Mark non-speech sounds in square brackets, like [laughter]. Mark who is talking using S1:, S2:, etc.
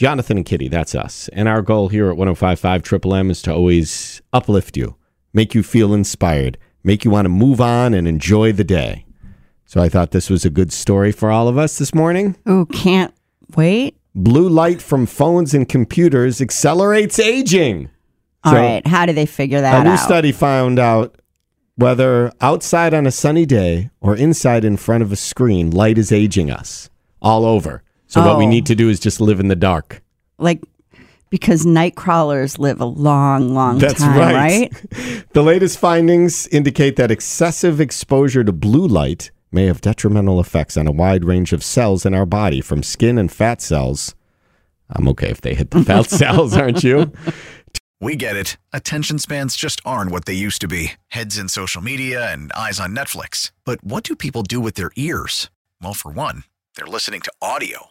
S1: Jonathan and Kitty, that's us. And our goal here at 1055 Triple M is to always uplift you, make you feel inspired, make you want to move on and enjoy the day. So I thought this was a good story for all of us this morning.
S2: Oh, can't wait.
S1: Blue light from phones and computers accelerates aging.
S2: All
S1: So-
S2: right, how do they figure that out?
S1: A new
S2: out?
S1: study found out whether outside on a sunny day or inside in front of a screen, light is aging us all over. So what we
S2: Oh.
S1: need to do is just live in the dark.
S2: Like because night crawlers live a long, long
S1: That's
S2: time,
S1: right.
S2: right? [laughs]
S1: The latest findings indicate that excessive exposure to blue light may have detrimental effects on a wide range of cells in our body, from skin and fat cells. I'm okay if they hit the fat [laughs] cells, aren't you?
S3: We get it. Attention spans just aren't what they used to be heads in social media and eyes on Netflix. But what do people do with their ears? Well, for one, they're listening to audio.